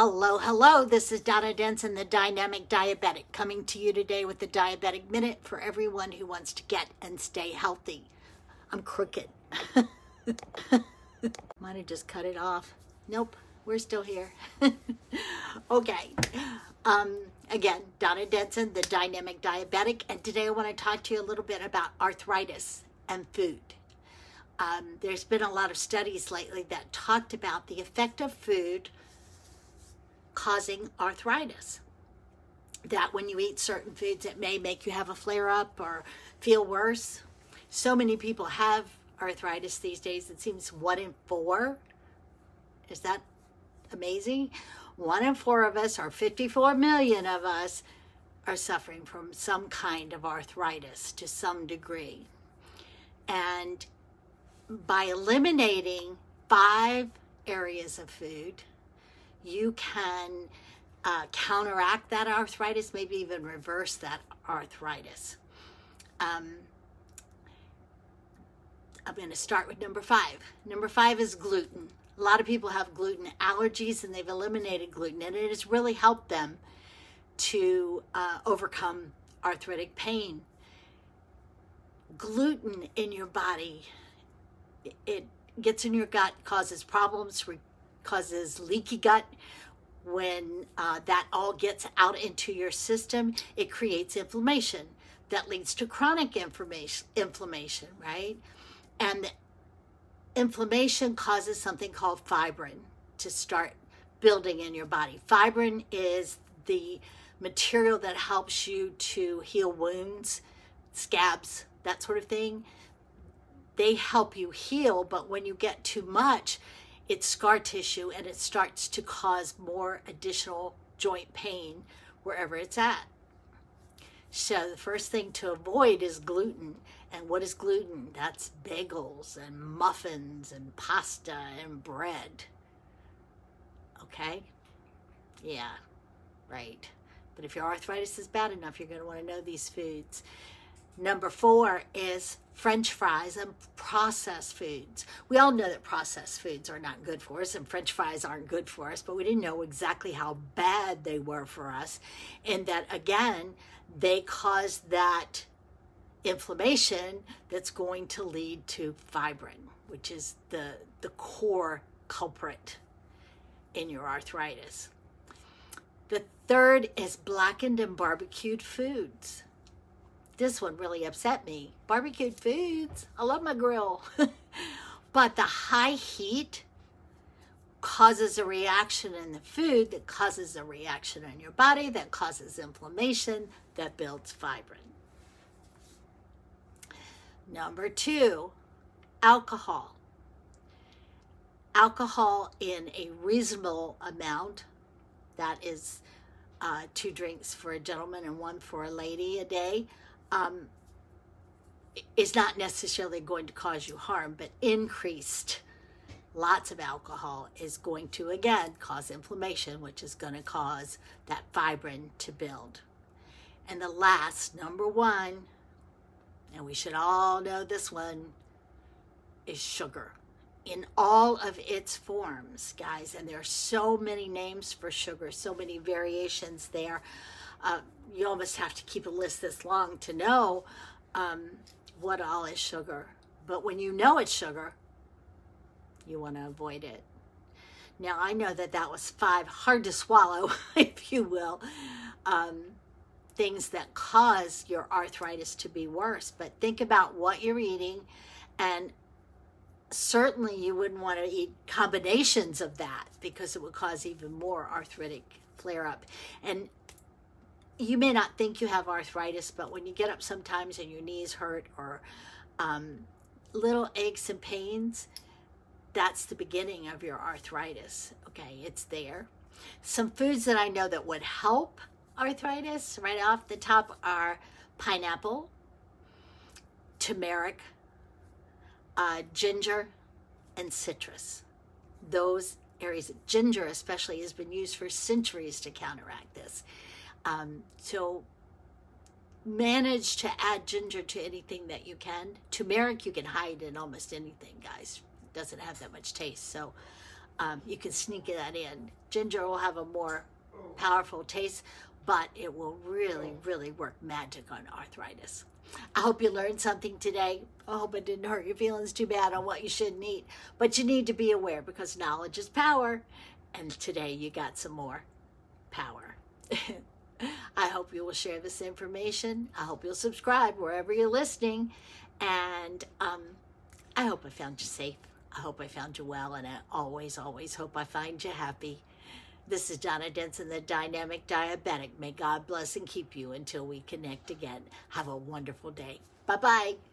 Hello, hello. This is Donna Denson, the Dynamic Diabetic, coming to you today with the Diabetic Minute for everyone who wants to get and stay healthy. I'm crooked. Might have just cut it off. Nope, we're still here. okay. Um, again, Donna Denson, the Dynamic Diabetic, and today I want to talk to you a little bit about arthritis and food. Um, there's been a lot of studies lately that talked about the effect of food causing arthritis. That when you eat certain foods, it may make you have a flare up or feel worse. So many people have arthritis these days. It seems one in four. Is that amazing? One in four of us, or 54 million of us, are suffering from some kind of arthritis to some degree. And by eliminating five areas of food, you can uh, counteract that arthritis, maybe even reverse that arthritis. Um, I'm going to start with number five. Number five is gluten. A lot of people have gluten allergies and they've eliminated gluten, and it has really helped them to uh, overcome arthritic pain. Gluten in your body, it gets in your gut, causes problems, causes leaky gut. When uh, that all gets out into your system, it creates inflammation that leads to chronic inflammation, inflammation right? And inflammation causes something called fibrin to start building in your body. Fibrin is the material that helps you to heal wounds, scabs, that sort of thing. They help you heal, but when you get too much, it's scar tissue and it starts to cause more additional joint pain wherever it's at. So the first thing to avoid is gluten. And what is gluten? That's bagels and muffins and pasta and bread. Okay? Yeah, right. But if your arthritis is bad enough, you're going to want to know these foods. Number four is French fries and processed foods. We all know that processed foods are not good for us and French fries aren't good for us, but we didn't know exactly how bad they were for us. And that again, they cause that inflammation that's going to lead to fibrin, which is the, the core culprit in your arthritis. The third is blackened and barbecued foods this one really upset me. Barbecued foods. I love my grill. but the high heat causes a reaction in the food that causes a reaction in your body that causes inflammation that builds fibrin. Number two, alcohol. Alcohol in a reasonable amount, that is uh, two drinks for a gentleman and one for a lady a day, um, is not necessarily going to cause you harm, but increased lots of alcohol is going to again cause inflammation, which is going to cause that fibrin to build. And the last, number one, and we should all know this one, is sugar in all of its forms, guys. And there are so many names for sugar, so many variations there. Uh, you almost have to keep a list this long to know um, what all is sugar. But when you know it's sugar, you want to avoid it. Now, I know that that was five hard to swallow, if you will, um, things that cause your arthritis to be worse. But think about what you're eating, and certainly you wouldn't want to eat combinations of that because it would cause even more arthritic flare up. And you may not think you have arthritis, but when you get up sometimes and your knees hurt or um, little aches and pains, that's the beginning of your arthritis. Okay, it's there. Some foods that I know that would help arthritis right off the top are pineapple, turmeric, uh, ginger, and citrus. Those areas, ginger especially, has been used for centuries to counteract this. Um, so manage to add ginger to anything that you can. Turmeric you can hide in almost anything, guys. It doesn't have that much taste. So um, you can sneak that in. Ginger will have a more powerful taste, but it will really, really work magic on arthritis. I hope you learned something today. I hope it didn't hurt your feelings too bad on what you shouldn't eat. But you need to be aware because knowledge is power. And today you got some more power. I hope you will share this information. I hope you'll subscribe wherever you're listening. And um, I hope I found you safe. I hope I found you well. And I always, always hope I find you happy. This is Donna Denson, the Dynamic Diabetic. May God bless and keep you until we connect again. Have a wonderful day. Bye bye.